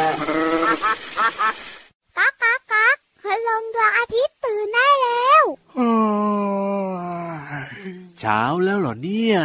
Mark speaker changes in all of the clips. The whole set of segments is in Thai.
Speaker 1: ก๊ากก๊ากก๊ากคืลงดวงอาทิตย์ตื่นได้แล้ว
Speaker 2: เช้าแล้วเหรอเนี่ย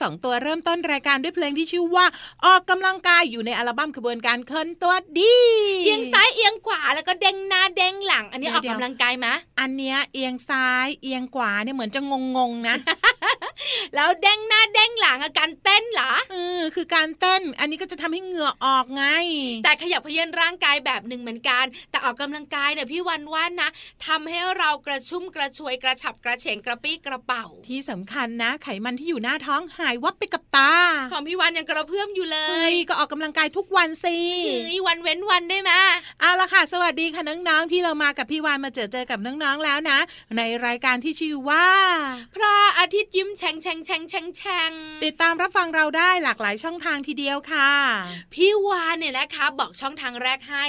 Speaker 3: สองตัวเรายการด้วยเพลงที่ชื่อว่า ออกกำลังกายอยู่ในอัลบั้มขบวนการเคลื่อนตัวดี
Speaker 4: เอียงซ้ายเอียงขวาแล้วก็เด้งหน้าเด้งหลัง อันนี้ออกกำลังกายไหม
Speaker 3: อันเนี้ยเอียงซ้ายเอียงขวาเนี่ยเหมือนจะงงๆนะ
Speaker 4: แล้วเด้งหน้าเด้งหลังอาการเต้นเหรอ
Speaker 3: เออคือการเต้น อันนี้ก็จะทำให้เหงื่อออกไง
Speaker 4: แต่ขยับเพียนร่างกายแบบหนึ่งเหมือนกัน แต่ออกกำลังกายเนี่ยพี่วันว่านะทำให้เรากระชุ่มกระชวยกระฉับกระเฉงกระปี้กระเป๋า
Speaker 3: ที่สำคัญนะ ไขมันที่อยู่หน้าท้องหายวับไปกับตา
Speaker 4: ของพี่วันยังกระเพื่อมอยู่เล
Speaker 3: ยก็ออกกำลังกายทุกวันสิ
Speaker 4: นี่วันเว้นวันได้ไหม
Speaker 3: เอาละค่ะ สวัสดีค่ะน้องๆพี่เรามากับพี่วันมาเจอเจอกับน้องๆแล้วนะ ในรายการที่ชื่อว่า
Speaker 4: พระอาทิตย์ยิ้มแฉ่งแฉ่งแฉ่งแฉ่งแฉ่ง
Speaker 3: ติดตามรับฟังเราได้หลากหลายช่องทางทีเดียวค่ะ
Speaker 4: พี่วานเนี่ยนะคะ บอกช่องทางแรกให้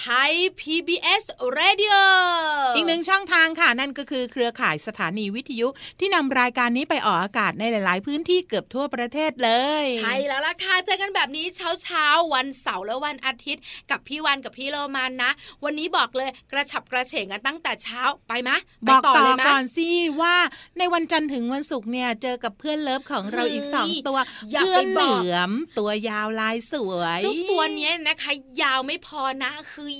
Speaker 4: ไทย PBS Radio
Speaker 3: อีกหนึ่งช่องทางค่ะ นั่นก็คือเครือข่ายสถานีวิทยุที่นำรายการนี้ไปออกอากาศในหลาย ๆ พื้นที่เกือบทั่วประเทศเลย
Speaker 4: ใช่แล้วล่ะค่ะเจอกันแบบนี้เช้าเช้าวันเสาร์และวันอาทิตย์ กับพี่วันกับพี่โรมันนะ วันนี้บอกเลยกระฉับกระเฉงกันตั้งแต่เช้าไปไหม
Speaker 3: บอกต่อก่อนสิว่าในวันจันทร์ถึงวันศุกร์เนี่ยเจอกับเพื่อนเลิฟของเราอีกสองตัวเพื่อนเหลือมตัวยาวลายสวย
Speaker 4: ซุปตัวนี้นะคะ ยาวไม่พอนะคือ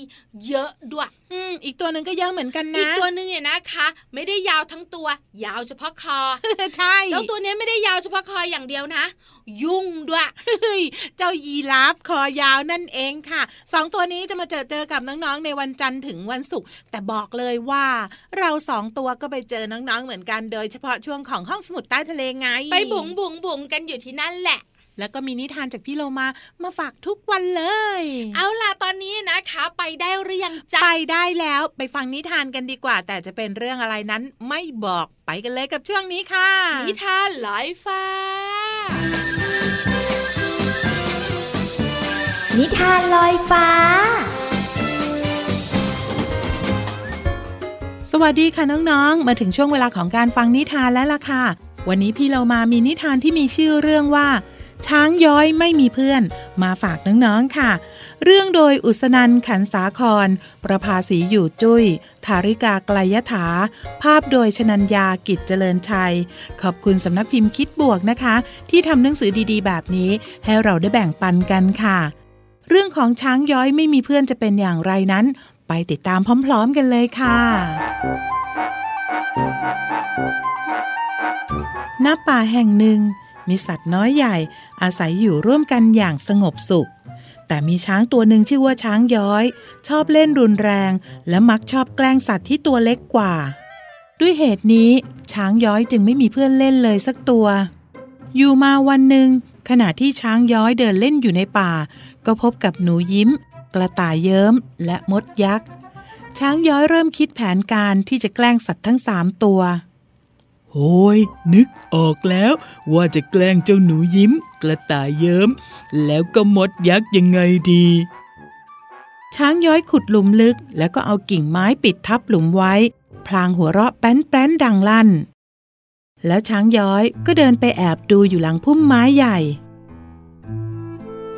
Speaker 4: เยอะด้วย
Speaker 3: อืมอีกตัวหนึ่งก็เยอะเหมือนกันนะ
Speaker 4: อีกตัวหนึ่งเนี่ยนะคะ ไม่ได้ยาวทั้งตัว ยาวเฉพาะคอ
Speaker 3: ใช่
Speaker 4: เจ้าตัวนี้ไม่ได้ยาวเฉพาะคออย่างเดียวนะ ยุ่งด้วย
Speaker 3: เจ้ายีราฟคอยาวนั่นเองค่ะสองตัวนี้จะมาเจอเจอกับน้องๆในวันจันทร์ถึงวันศุกร์แต่บอกเลยว่า เราสองตัวก็ไปเจอน้องๆเหมือนกันโดยเฉพาะช่วงของห้องสมุดใต้ทะเลไง
Speaker 4: ไปบุ๋งบุ๋งบุ๋งกันอยู่ที่นั่นแหละ
Speaker 3: แล้วก็มีนิทานจากพี่โลมามาฝากทุกวันเลย
Speaker 4: เอาล่ะตอนนี้นะคะ ไปได้หรือยังจ๊ะ
Speaker 3: ไปได้แล้วไปฟังนิทานกันดีกว่า แต่จะเป็นเรื่องอะไรนั้นไม่บอกไปกันเลยกับช่วงนี้ค่ะ
Speaker 4: นิทานลอยฟ้า
Speaker 5: นิทานลอยฟ้า
Speaker 3: สวัสดีค่ะน้องๆ มาถึงช่วงเวลาของการฟังนิทานแล้วล่ะค่ะ วันนี้พี่เรามามีนิทานที่มีชื่อเรื่องว่า ช้างย้อยไม่มีเพื่อน มาฝากน้องๆค่ะ เรื่องโดยอุสนันขันสาคร ประภาสีอยู่จุย้ยธาริกาไกลยถา ภาพโดยชนัญญากิจเจริญชัย ขอบคุณสำนักพิมพ์คิดบวกนะคะ ที่ทำหนังสือดีๆ แบบนี้ ให้เราได้แบ่งปันกันค่ะ เรื่องของช้างย้อยไม่มีเพื่อนจะเป็นอย่างไรนั้น ไปติดตามพร้อม ๆ กันเลยค่ะณป่าแห่งหนึ่ง มีสัตว์น้อยใหญ่อาศัยอยู่ร่วมกันอย่างสงบสุข แต่มีช้างตัวหนึ่งชื่อว่าช้างย้อย ชอบเล่นรุนแรง และมักชอบแกล้งสัตว์ที่ตัวเล็กกว่า ด้วยเหตุนี้ ช้างย้อยจึงไม่มีเพื่อนเล่นเลยสักตัว อยู่มาวันหนึ่งขณะที่ช้างย้อยเดินเล่นอยู่ในป่า ก็พบกับหนูยิ้ม กระต่ายเยิ้ม และมดยักษ์ ช้างย้อยเริ่มคิดแผนการที่จะแกล้งสัตว์ทั้งสามตัว
Speaker 6: โอ้ยนึกออกแล้วว่าจะแกล้งเจ้าหนูยิ้ม กระต่ายเยิ้ม แล้วก็มดยักษ์ยังไงดี
Speaker 3: ช้างย้อยขุดหลุมลึก แล้วก็เอากิ่งไม้ปิดทับหลุมไว้ พลางหัวเราะแป้นแป้นดังลั่น แล้วช้างย้อยก็เดินไปแอบดูอยู่หลังพุ่มไม้ใหญ่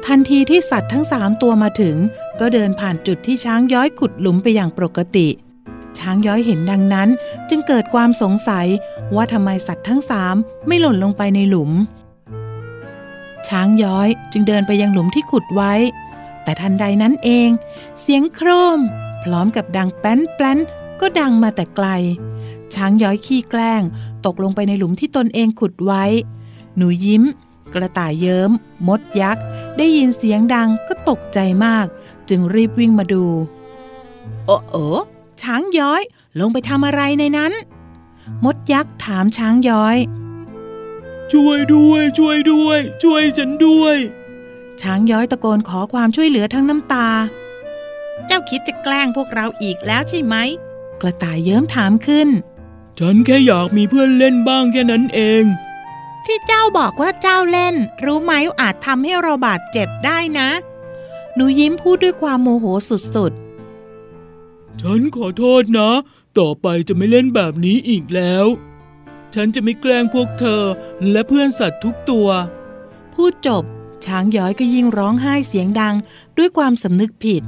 Speaker 3: ทันทีที่สัตว์ทั้งสามตัวมาถึง ก็เดินผ่านจุดที่ช้างย้อยขุดหลุมไปอย่างปกติ ช้างย้อยเห็นดังนั้นจึงเกิดความสงสัยว่าทำไมสัตว์ทั้งสามไม่หล่นลงไปในหลุม ช้างย้อยจึงเดินไปยังหลุมที่ขุดไว้ แต่ทันใดนั้นเอง เสียงโครม พร้อมกับดังแป้นแป้นก็ดังมาแต่ไกล ช้างย้อยขี้แกล้ง ตกลงไปในหลุมที่ตนเองขุดไว้ หนูยิ้ม กระต่ายเยิ้ม มดยักษ์ ได้ยินเสียงดังก็ตกใจมาก จึงรีบวิ่งมาดู โอ้โอ ช้างย้อย ลงไปทำอะไรในนั้น มดยักษ์ถามช้างย้อย
Speaker 6: ช่วยด้วย ช่วยด้วย ช่วยฉันด้วย
Speaker 3: ช้างย้อยตะโกนขอความช่วยเหลือทั้งน้ำตา เจ้าคิดจะแกล้งพวกเราอีกแล้วใช่ไหม กระต่ายเยิ้มถามขึ้น
Speaker 6: ฉันแค่อยากมีเพื่อนเล่นบ้างแค่นั้นเอง
Speaker 3: ที่เจ้าบอกว่าเจ้าเล่น รู้ไหมอาจทำให้เราบาดเจ็บได้นะ หนูยิ้มพูดด้วยความโมโหสุด
Speaker 6: ฉันขอโทษนะ ต่อไปจะไม่เล่นแบบนี้อีกแล้ว ฉันจะไม่แกล้งพวกเธอและเพื่อนสัตว์ทุกตัว
Speaker 3: พูดจบ ช้างย้อยก็ยิ่งร้องไห้เสียงดังด้วยความสำนึกผิด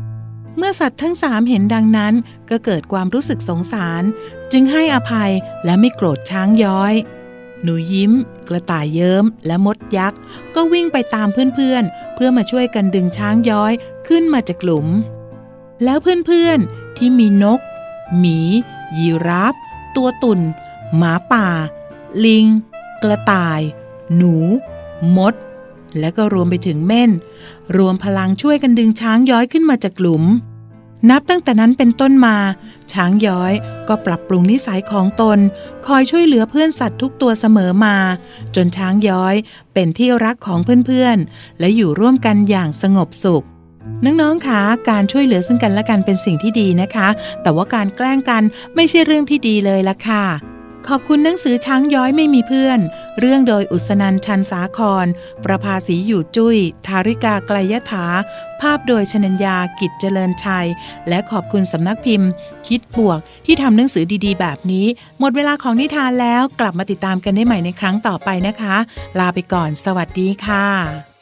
Speaker 3: เมื่อสัตว์ทั้งสามเห็นดังนั้น ก็เกิดความรู้สึกสงสาร จึงให้อภัยและไม่โกรธช้างย้อย หนูยิ้ม กระต่ายเยิ้ม และมดยักษ์ก็วิ่งไปตามเพื่อนๆเพื่อมาช่วยกันดึงช้างย้อยขึ้นมาจากหลุมแล้วเพื่อนๆ ที่มีนก หมี ยีราฟ ตัวตุ่น หมาป่า ลิง กระต่าย หนู มด และก็รวมไปถึงเม่น รวมพลังช่วยกันดึงช้างย้อยขึ้นมาจากหลุม นับตั้งแต่นั้นเป็นต้นมา ช้างย้อยก็ปรับปรุงนิสัยของตน คอยช่วยเหลือเพื่อนสัตว์ทุกตัวเสมอมา จนช้างย้อยเป็นที่รักของเพื่อนๆ และอยู่ร่วมกันอย่างสงบสุข น้องๆคะการช่วยเหลือซึ่งกันและกันเป็นสิ่งที่ดีนะคะ แต่ว่าการแกล้งกันไม่ใช่เรื่องที่ดีเลยละค่ะ ขอบคุณหนังสือช้างย้อยไม่มีเพื่อน เรื่องโดยอุสนันชันสาคร ประภาสีอยู่จุย้ย ธาริกาไกลยถา ภาพโดยชนัญญากิจเจริญชัย และขอบคุณสำนักพิมพ์ คิดบวกที่ทำหนังสือดีๆ แบบนี้ หมดเวลาของนิทานแล้วกลับมาติดตามกันได้ใหม่ในครั้งต่อไปนะคะ ลาไปก่อน สวัสดีค่ะ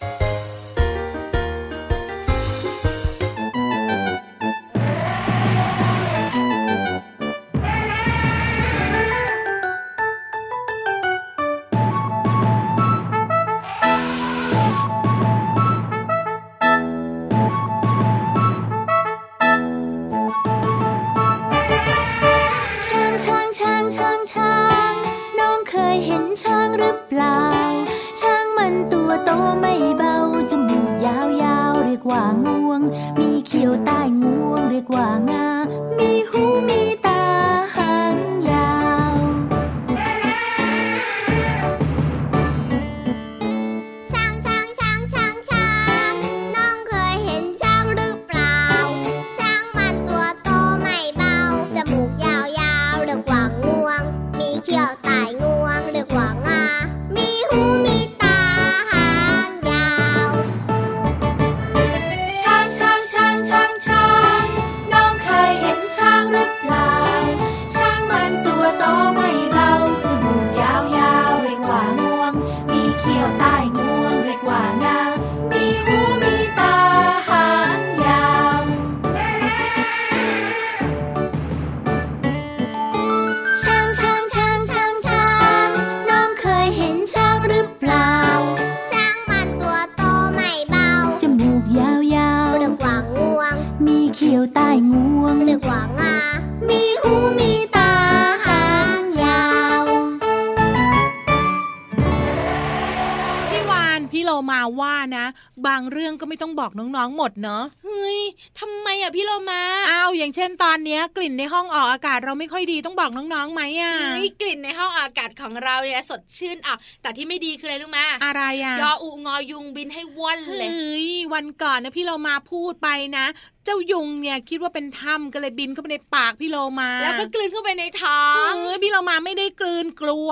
Speaker 3: า
Speaker 5: งเรื่องก็
Speaker 1: ไม่ต้
Speaker 3: องบอกน้องๆหมดเนอะ
Speaker 4: เฮ้ยทำไมอะพี่เรามา
Speaker 3: อ้าวอย่างเช่นตอนเนี้ยกลิ่นในห้องออกอากาศเราไม่ค่อยดีต้องบอกน้องๆไหมอะ
Speaker 4: เฮ้ยกลิ่นในห้องอากาศของเราเนี่ยสดชื่นอะแต่ที่ไม่ดีคืออะไรรู้ไหม
Speaker 3: อะไรอะ
Speaker 4: ยออุงอยุงบินให้ว่อนเลย
Speaker 3: เฮ้ยวันก่อนนะพี่เรามาพูดไปนะเจ้ายุงเนี่ยคิดว่าเป็นถ้ำก็เลยบินเข้าไปในปากพี่โลมา
Speaker 4: แล้วก็กลืนเข้าไปในท้อ
Speaker 3: เองอพี่เรามาไม่ได้กลืนกลัว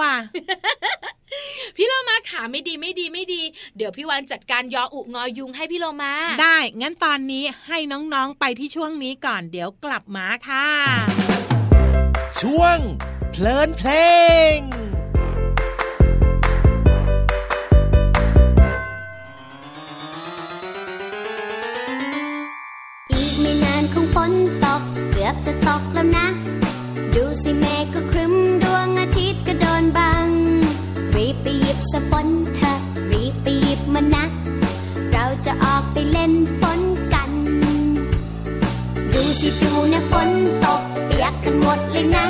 Speaker 4: พี่เรามาขาไม่ดีไม่ดีไม่ดี เดี๋ยวพี่วันจัดการยออุงอยุงให้พี่เรามา
Speaker 3: ได้งั้นตอนนี้ให้น้องๆไปที่ช่วงนี้ก่อนเดี๋ยวกลับมาค่ะ
Speaker 2: ช่วง เพลินเพลง
Speaker 5: อีกไม่นานคงฝนตกเกือบจะตกแล้วนะ ดูสิเมฆก็ครึ้มดวงอาทิตย์ก็โดนบัง รีบไปหยิบสปอนเถอะรีบไปหยิบมันนะเราจะออก ไปเล่นฝนกัน ดูสิดูนะฝนตกเปียกกันหมดเลย
Speaker 4: นะ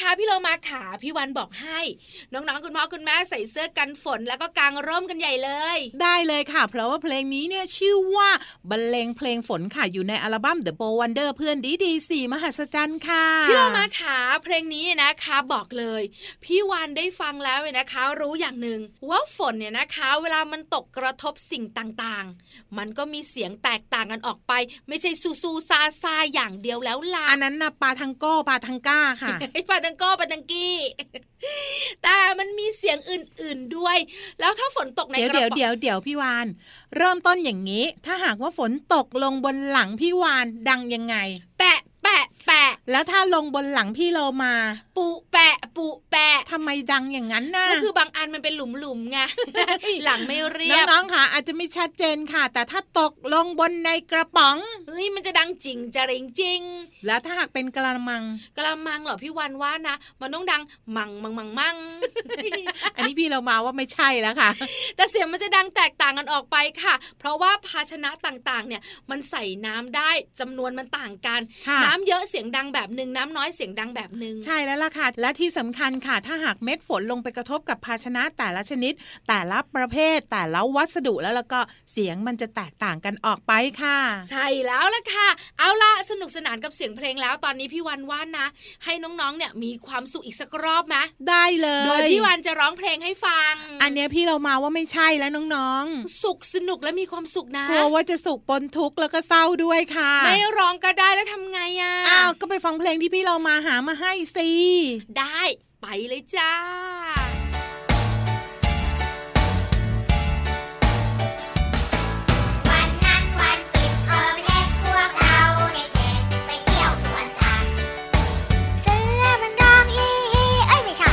Speaker 4: คะพี่เรามาขาพี่วันบอกให้ น้องๆคุณพ่อคุณแม่ใส่เสื้อกันฝนแล้วก็กางร่มกันใหญ่เลย
Speaker 3: ได้เลยค่ะ เพราะว่าเพลงนี้เนี่ยชื่อว่าบรรเลงเพลงฝนค่ะอยู่ในอัลบั้ม The b o Wonder เพื่อนดีดีสี่มหัศจรรย์ค่ะ
Speaker 4: พี่เรามาขาเพลงนี้นะคะบอกเลย พี่วานได้ฟังแล้วเนี่ยนะคะ รู้อย่างหนึ่งว่าฝนเนี่ยนะคะ เวลามันตกกระทบสิ่งต่างๆ มันก็มีเสียงแตกต่างกันออกไป ไม่ใช่ซูซูซาซาอย่างเดียวแล้วล่ะ
Speaker 3: อันนั้นนะปาทังโก้ปาทังก้าค่ะ
Speaker 4: ไอ้ปาตังโก้ปาตังกี้ แต่มันมีเสียงอื่น ๆด้วย แล้วถ้าฝนตกใน
Speaker 3: เดี๋ยว
Speaker 4: กระ
Speaker 3: เดี๋ยว
Speaker 4: ป๋อง
Speaker 3: เดี๋ยวเดี๋ยวพี่วาน เริ่มต้นอย่างนี้ ถ้าหากว่าฝนตกลงบนหลังพี่วานดังยังไง
Speaker 4: แปะแปะแปะ
Speaker 3: แล้วถ้าลงบนหลังพี่โลมา
Speaker 4: ปุแปะ ปุแปะ
Speaker 3: ทำไมดังอย่างนั้นน่ะ
Speaker 4: ก็คือบางอันมันเป็นหลุมๆไงหลังไม่เรียบ
Speaker 3: น้องๆค่ะ อาจจะไม่ชัดเจนค่ะ แต่ถ้าตกลงบนในกระป๋อง
Speaker 4: เฮ้ยมันจะดังจริงจะริงจริง
Speaker 3: แล้วถ้าหากเป็นกระมัง
Speaker 4: กระมังเหรอพี่วันว่านะมันต้องดังมังมังมังมัง
Speaker 3: อันนี้พี่เรามาว่าไม่ใช่แล้วค่ะ
Speaker 4: แต่เสียงมันจะดังแตกต่างกันออกไปค่ะ เพราะว่าภาชนะต่างๆ เนี่ยมันใส่น้ำได้จำนวนมันต่างกัน
Speaker 3: ค่ะ
Speaker 4: น้ำเยอะเสียงดังแบบหนึ่งน้ำน้อยเสียงดังแบบหนึ่ง
Speaker 3: ใช่แล้วล่ะค่ะ และที่สำคัญค่ะ ถ้าหากเม็ดฝนลงไปกระทบกับภาชนะแต่ละชนิด แต่ละประเภท แต่ละวัสดุแล้วแล้วก็เสียงมันจะแตกต่างกันออกไปค่ะ
Speaker 4: ใช่แล้วล่ะค่ะ เอาล่ะสนุกสนานกับเสียงเพลงแล้วตอนนี้พี่วันว่านะให้น้องๆเนี่ยมีความสุขอีกสักรอบไหม
Speaker 3: ได้เลย
Speaker 4: โดยพี่วันจะร้องเพลงให้ฟัง
Speaker 3: อันเนี้ยพี่เรามาว่าไม่ใช่แล้วน้อง
Speaker 4: สุขสนุกและมีความสุขนะ
Speaker 3: ๆกลัวว่าจะสุขปนทุกข์แล้วก็เศร้าด้วยค่ะ
Speaker 4: ไม่ร้องก็ได้แล้วทำไงอะ
Speaker 3: อ้าว ก็ไปฟังเพลงที่พี่เรามาหามาให้สิ
Speaker 4: ได้ไปเลยจ้า
Speaker 1: วันนั้นวันปิดเทอมเล็กพวกเราเด็กๆไปเที่ยวสวนสัตว์เสือมันร้องอีอีเอ้ยไม่ใช่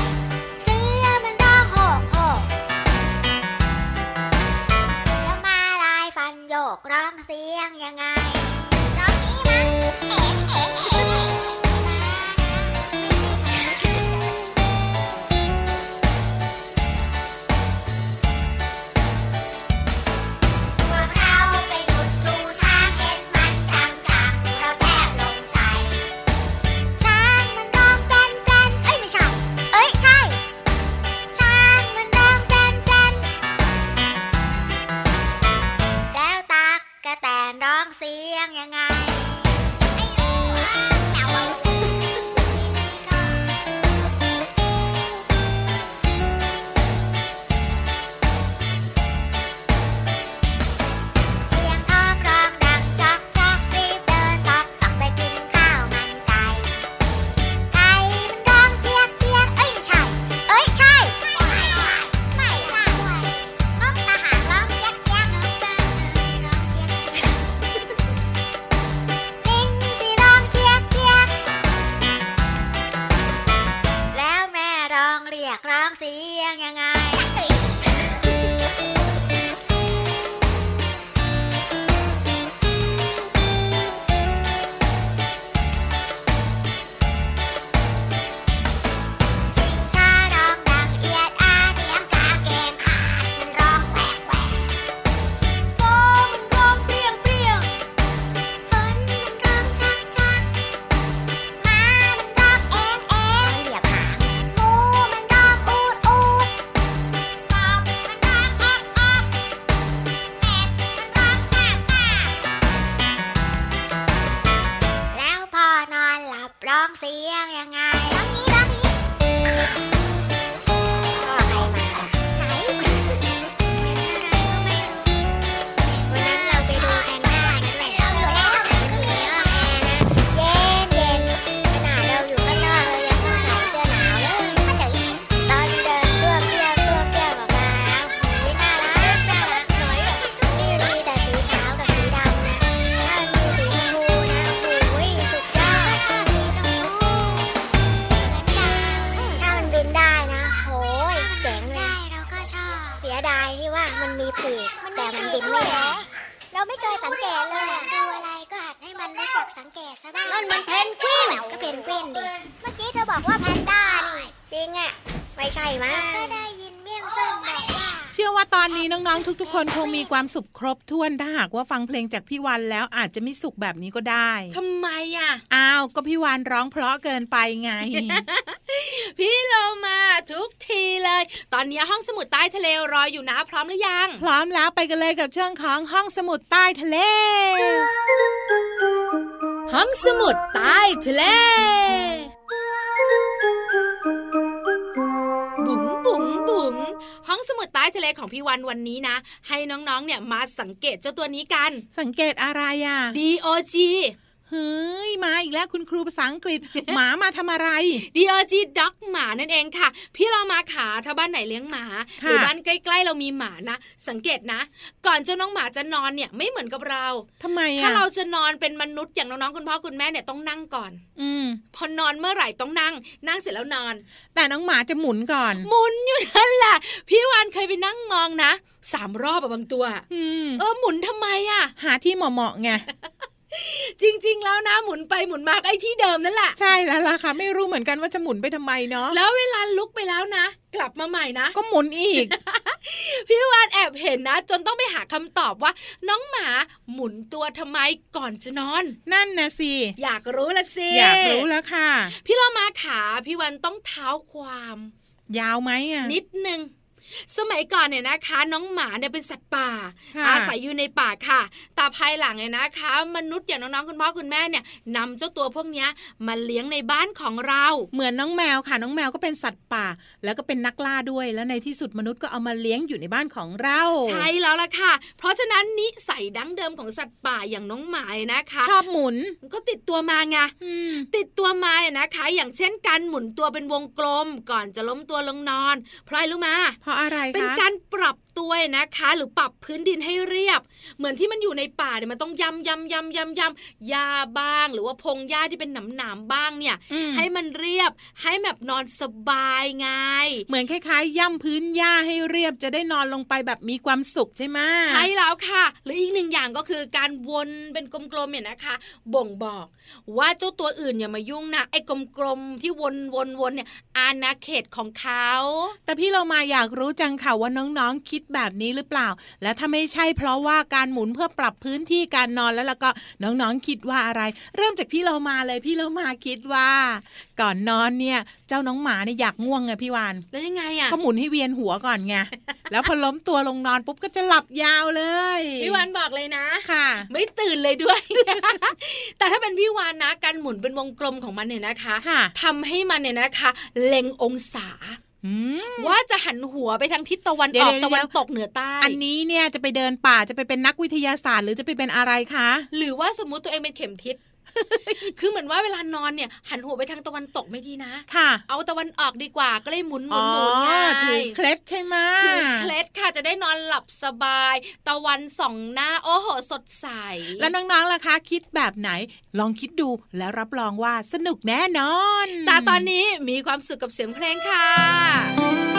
Speaker 1: เสือมันร้องโหกโหกแล้วมาลายฟันโยกร้องเสียงยังไง ทุก
Speaker 3: ๆคนคงมีความสุขครบถ้วนถ้าหากว่าฟังเพลงจากพี่วันแล้วอาจจะไม่สุขแบบนี้ก็ได้
Speaker 4: ทำไมอะ
Speaker 3: อ้าวก็พี่วันร้องเพราะเกินไปไง
Speaker 4: พี่เรามาทุกทีเลย ตอนนี้ห้องสมุดใต้ทะเลรออยู่นะพร้อมหรือยัง
Speaker 3: พร้อมแล้วไปกันเลยกับช่วงของห้องสมุดใต้ทะเล
Speaker 4: ห้องสมุดใต้ทะเล ของพี่วันวันนี้นะ ให้น้องๆเนี่ยมาสังเกตเจ้าตัวนี้กัน
Speaker 3: สังเกตอะไรอะ
Speaker 4: DOG
Speaker 3: เฮ้ยมาอีกแล้วคุณครูภาษาอังกฤษหมามาทำอะไร
Speaker 4: DOG dog หมานั่นเองค่ะ พี่เรามาขาถ้าบ้านไหนเลี้ยงหมาห
Speaker 3: ค่ะ
Speaker 4: รือบ้านใกล้ ๆ เรามีหมานะ สังเกตนะ ก่อนเจ้าน้องหมาจะนอนเนี่ยไม่เหมือนกับเรา
Speaker 3: ทำไมอะ
Speaker 4: ถ้าเราจะนอนเป็นมนุษย์อย่างน้องๆคุณพ่อคุณแม่เนี่ยต้องนั่งก่อน
Speaker 3: อืม
Speaker 4: พอนอนเมื่อไหร่ต้องนั่ง นั่งเสร็จแล้วนอน
Speaker 3: แต่น้องหมาจะหมุนก่อน
Speaker 4: หมุนอยู่นั่นแหละพี่วานเคยไปนั่งมองนะสามรอบอะบางตัว
Speaker 3: อืม
Speaker 4: เออหมุนทำไมอะ
Speaker 3: หาที่เหมาะๆไง
Speaker 4: จริง ๆ แล้วนะหมุนไปหมุนมาก็ไอ้ที่เดิมนั่นแหละ
Speaker 3: ใช่แล้วล่ะค่ะ ไม่รู้เหมือนกันว่าจะหมุนไปทำไมเนาะ
Speaker 4: แล้วเวลาลุกไปแล้วนะ กลับมาใหม่นะ
Speaker 3: ก็หมุนอีก
Speaker 4: พี่วานแอบเห็นนะ จนต้องไปหาคำตอบว่า น้องหมาหมุนตัวทำไมก่อนจะนอน
Speaker 3: นั่นนะสิ
Speaker 4: อยากรู้ละสิ
Speaker 3: อยากรู้แล้วค่ะ
Speaker 4: พี่เรามาขาพี่วันต้องเท้าความ
Speaker 3: ยาวไหมอะ
Speaker 4: นิดนึง สมัยก่อนเนี่ยนะคะ น้องหมาเนี่ยเป็นสัตว์ป่า
Speaker 3: ค่ะ
Speaker 4: อาศัยอยู่ในป่าค่ะ แต่ภายหลังเนี่ยนะคะ มนุษย์อย่างน้องๆคุณพ่อคุณแม่เนี่ยนำเจ้าตัวพวกเนี้ยมาเลี้ยงในบ้านของเรา
Speaker 3: เหมือนน้องแมวค่ะ น้องแมวก็เป็นสัตว์ป่า แล้วก็เป็นนักล่าด้วย แล้วในที่สุดมนุษย์ก็เอามาเลี้ยงอยู่ในบ้านของเรา
Speaker 4: ใช่แล้วล่ะค่ะ เพราะฉะนั้นนิสัยดั้งเดิมของสัตว์ป่าอย่างน้องหมาเนี่ยนะคะ
Speaker 3: ชอบหมุน
Speaker 4: มันก็ติดตัวมาไง
Speaker 3: อืม
Speaker 4: ติดตัวมาเนี่ยนะคะ อย่างเช่นการหมุนตัวเป็นวงกลม ก่อนจะล้มตัวลงนอนเพราะอะไรรู้มา
Speaker 3: เพราะอะไร
Speaker 4: เป็น
Speaker 3: คะ
Speaker 4: การปรับตัวนะคะ หรือปรับพื้นดินให้เรียบ เหมือนที่มันอยู่ในป่าเนี่ยมันต้องยำยำยำยำยำหญ้าบ้าง หรือว่าพงหญ้าที่เป็นหนามหนามๆบ้างเนี่ย
Speaker 3: อืม
Speaker 4: ให้มันเรียบให้แบบนอนสบายไง
Speaker 3: เหมือนคล้ายๆย่ำพื้นหญ้าให้เรียบจะได้นอนลงไปแบบมีความสุขใช่ไหม
Speaker 4: ใช่แล้วค่ะ หรืออีกหนึ่งอย่างก็คือการวนเป็นกลมๆเนี่ยนะคะ บ่งบอกว่าเจ้าตัวอื่นอย่ามายุ่งนะไอ้กลมๆที่วนวนวนเนี่ยอาณาเขตของเขา
Speaker 3: แต่พี่เรามาอยากรู้จังค่ะว่าน้องๆคิดแบบนี้หรือเปล่า และถ้าไม่ใช่เพราะว่าการหมุนเพื่อปรับพื้นที่การนอนแล้วแล้วก็น้องๆคิดว่าอะไร เริ่มจากพี่เรามาเลยพี่เรามาคิดว่า ก่อนนอนเนี่ย เจ้าน้องหมาเนี่ยอยากง่วงไงพี่วาน
Speaker 4: แล้วยังไงอะ
Speaker 3: ก็หมุนให้เวียนหัวก่อนไงแล้วพอล้มตัวลงนอนปุ๊บก็จะหลับยาวเลย
Speaker 4: พี่วันบอกเลยนะ
Speaker 3: ค่ะ
Speaker 4: ไม่ตื่นเลยด้วย แต่ถ้าเป็นพี่วานนะการหมุนเป็นวงกลมของมันเนี่ยนะคะ
Speaker 3: ค่ะ
Speaker 4: ทำให้มันเนี่ยนะคะ เล็งองศา
Speaker 3: อืม
Speaker 4: ว่าจะหันหัวไปทางทิศตะวัน
Speaker 3: เดี๋ย
Speaker 4: อ
Speaker 3: ว
Speaker 4: อก
Speaker 3: เดี๋ยว
Speaker 4: ตะวันตกเหนือใต้
Speaker 3: อันนี้เนี่ยจะไปเดินป่าจะไปเป็นนักวิทยาศาสตร์ หรือจะไปเป็นอะไรคะ
Speaker 4: หรือว่าสมมุติตัวเองเป็นเข็มทิศ
Speaker 7: คือเหมือนว่าเวลานอนเนี่ย หันหัวไปทางตะวันตกไม่ดีนะ
Speaker 3: ค่ะ
Speaker 7: เอาตะวันออกดีกว่าก็เลยหมุนหมุ
Speaker 3: อ๋
Speaker 7: น
Speaker 3: อ
Speaker 7: หมุนไง
Speaker 3: ถือเคล็ดใช่ไหม
Speaker 7: ถือเคล็ดค่ะจะได้นอนหลับสบาย ตะวันส่องหน้าโอ้โหสดใส
Speaker 3: แล้วน้องๆล่ะคะ คิดแบบไหน ลองคิดดูแล้วรับรองว่าสนุกแน่นอน
Speaker 7: แต่ตอนนี้มีความสุขกับเสียงเพลงค่ะ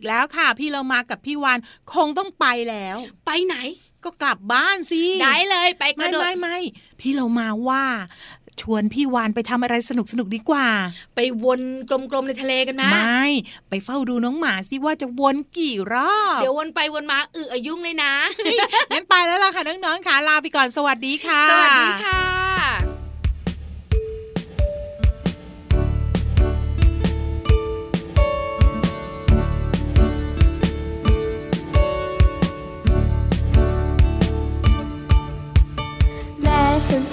Speaker 8: กแล้วค่ะ
Speaker 3: พี่เรามากับพี่วานคงต้องไปแล้ว
Speaker 7: ไปไหน
Speaker 3: ก็กลับบ้านสิ
Speaker 7: ได้เลยไปก
Speaker 3: ไม่
Speaker 7: ระโดด
Speaker 3: ไม่ไม่พี่เรามาว่า ชวนพี่วานไปทำอะไรสนุกสนุกๆดีกว่า
Speaker 7: ไปวนกลมๆในทะเลกันมา
Speaker 3: ไม่ไปเฝ้าดูน้องหมาสิว่าจะวนกี่รอบ
Speaker 7: เดี๋ยววนไปวนมาอืออายุ่งเลยนะ
Speaker 3: งั้นไปแล้วล่ะค่ะน้องๆค่ะลาไปก่อนสวัสดีค่ะ
Speaker 7: สวัสดีค่ะ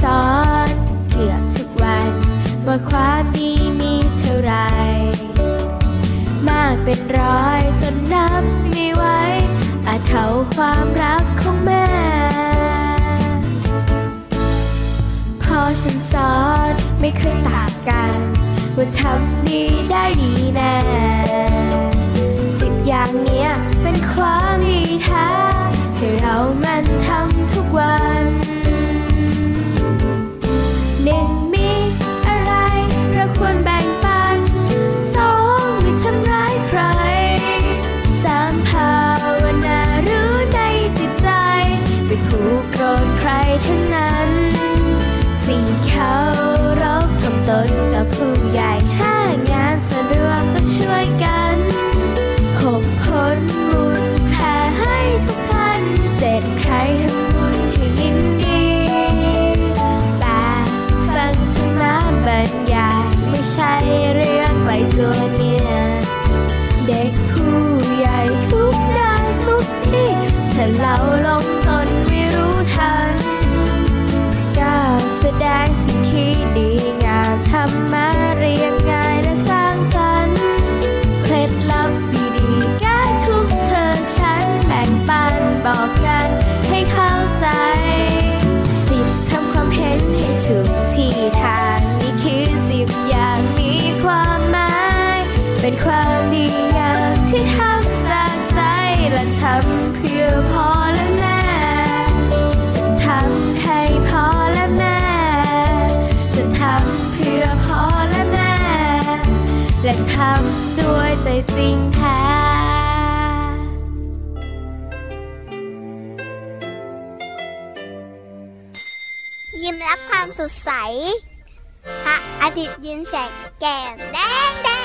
Speaker 5: สอนเกือบทุกวัน ว่าความดีมีเท่าไร มากเป็นร้อยจนนับไม่ไหวอาจเท่าความรักของแม่ พอฉันสอนไม่เคยต่างกัน ว่าทำดีได้ดีแน่ สิบอย่างเนี้ยเป็นความดีแท้ ยิ้
Speaker 1: มรับความสดใส พระอาทิตย์ยิ้มแฉกแก้มแดง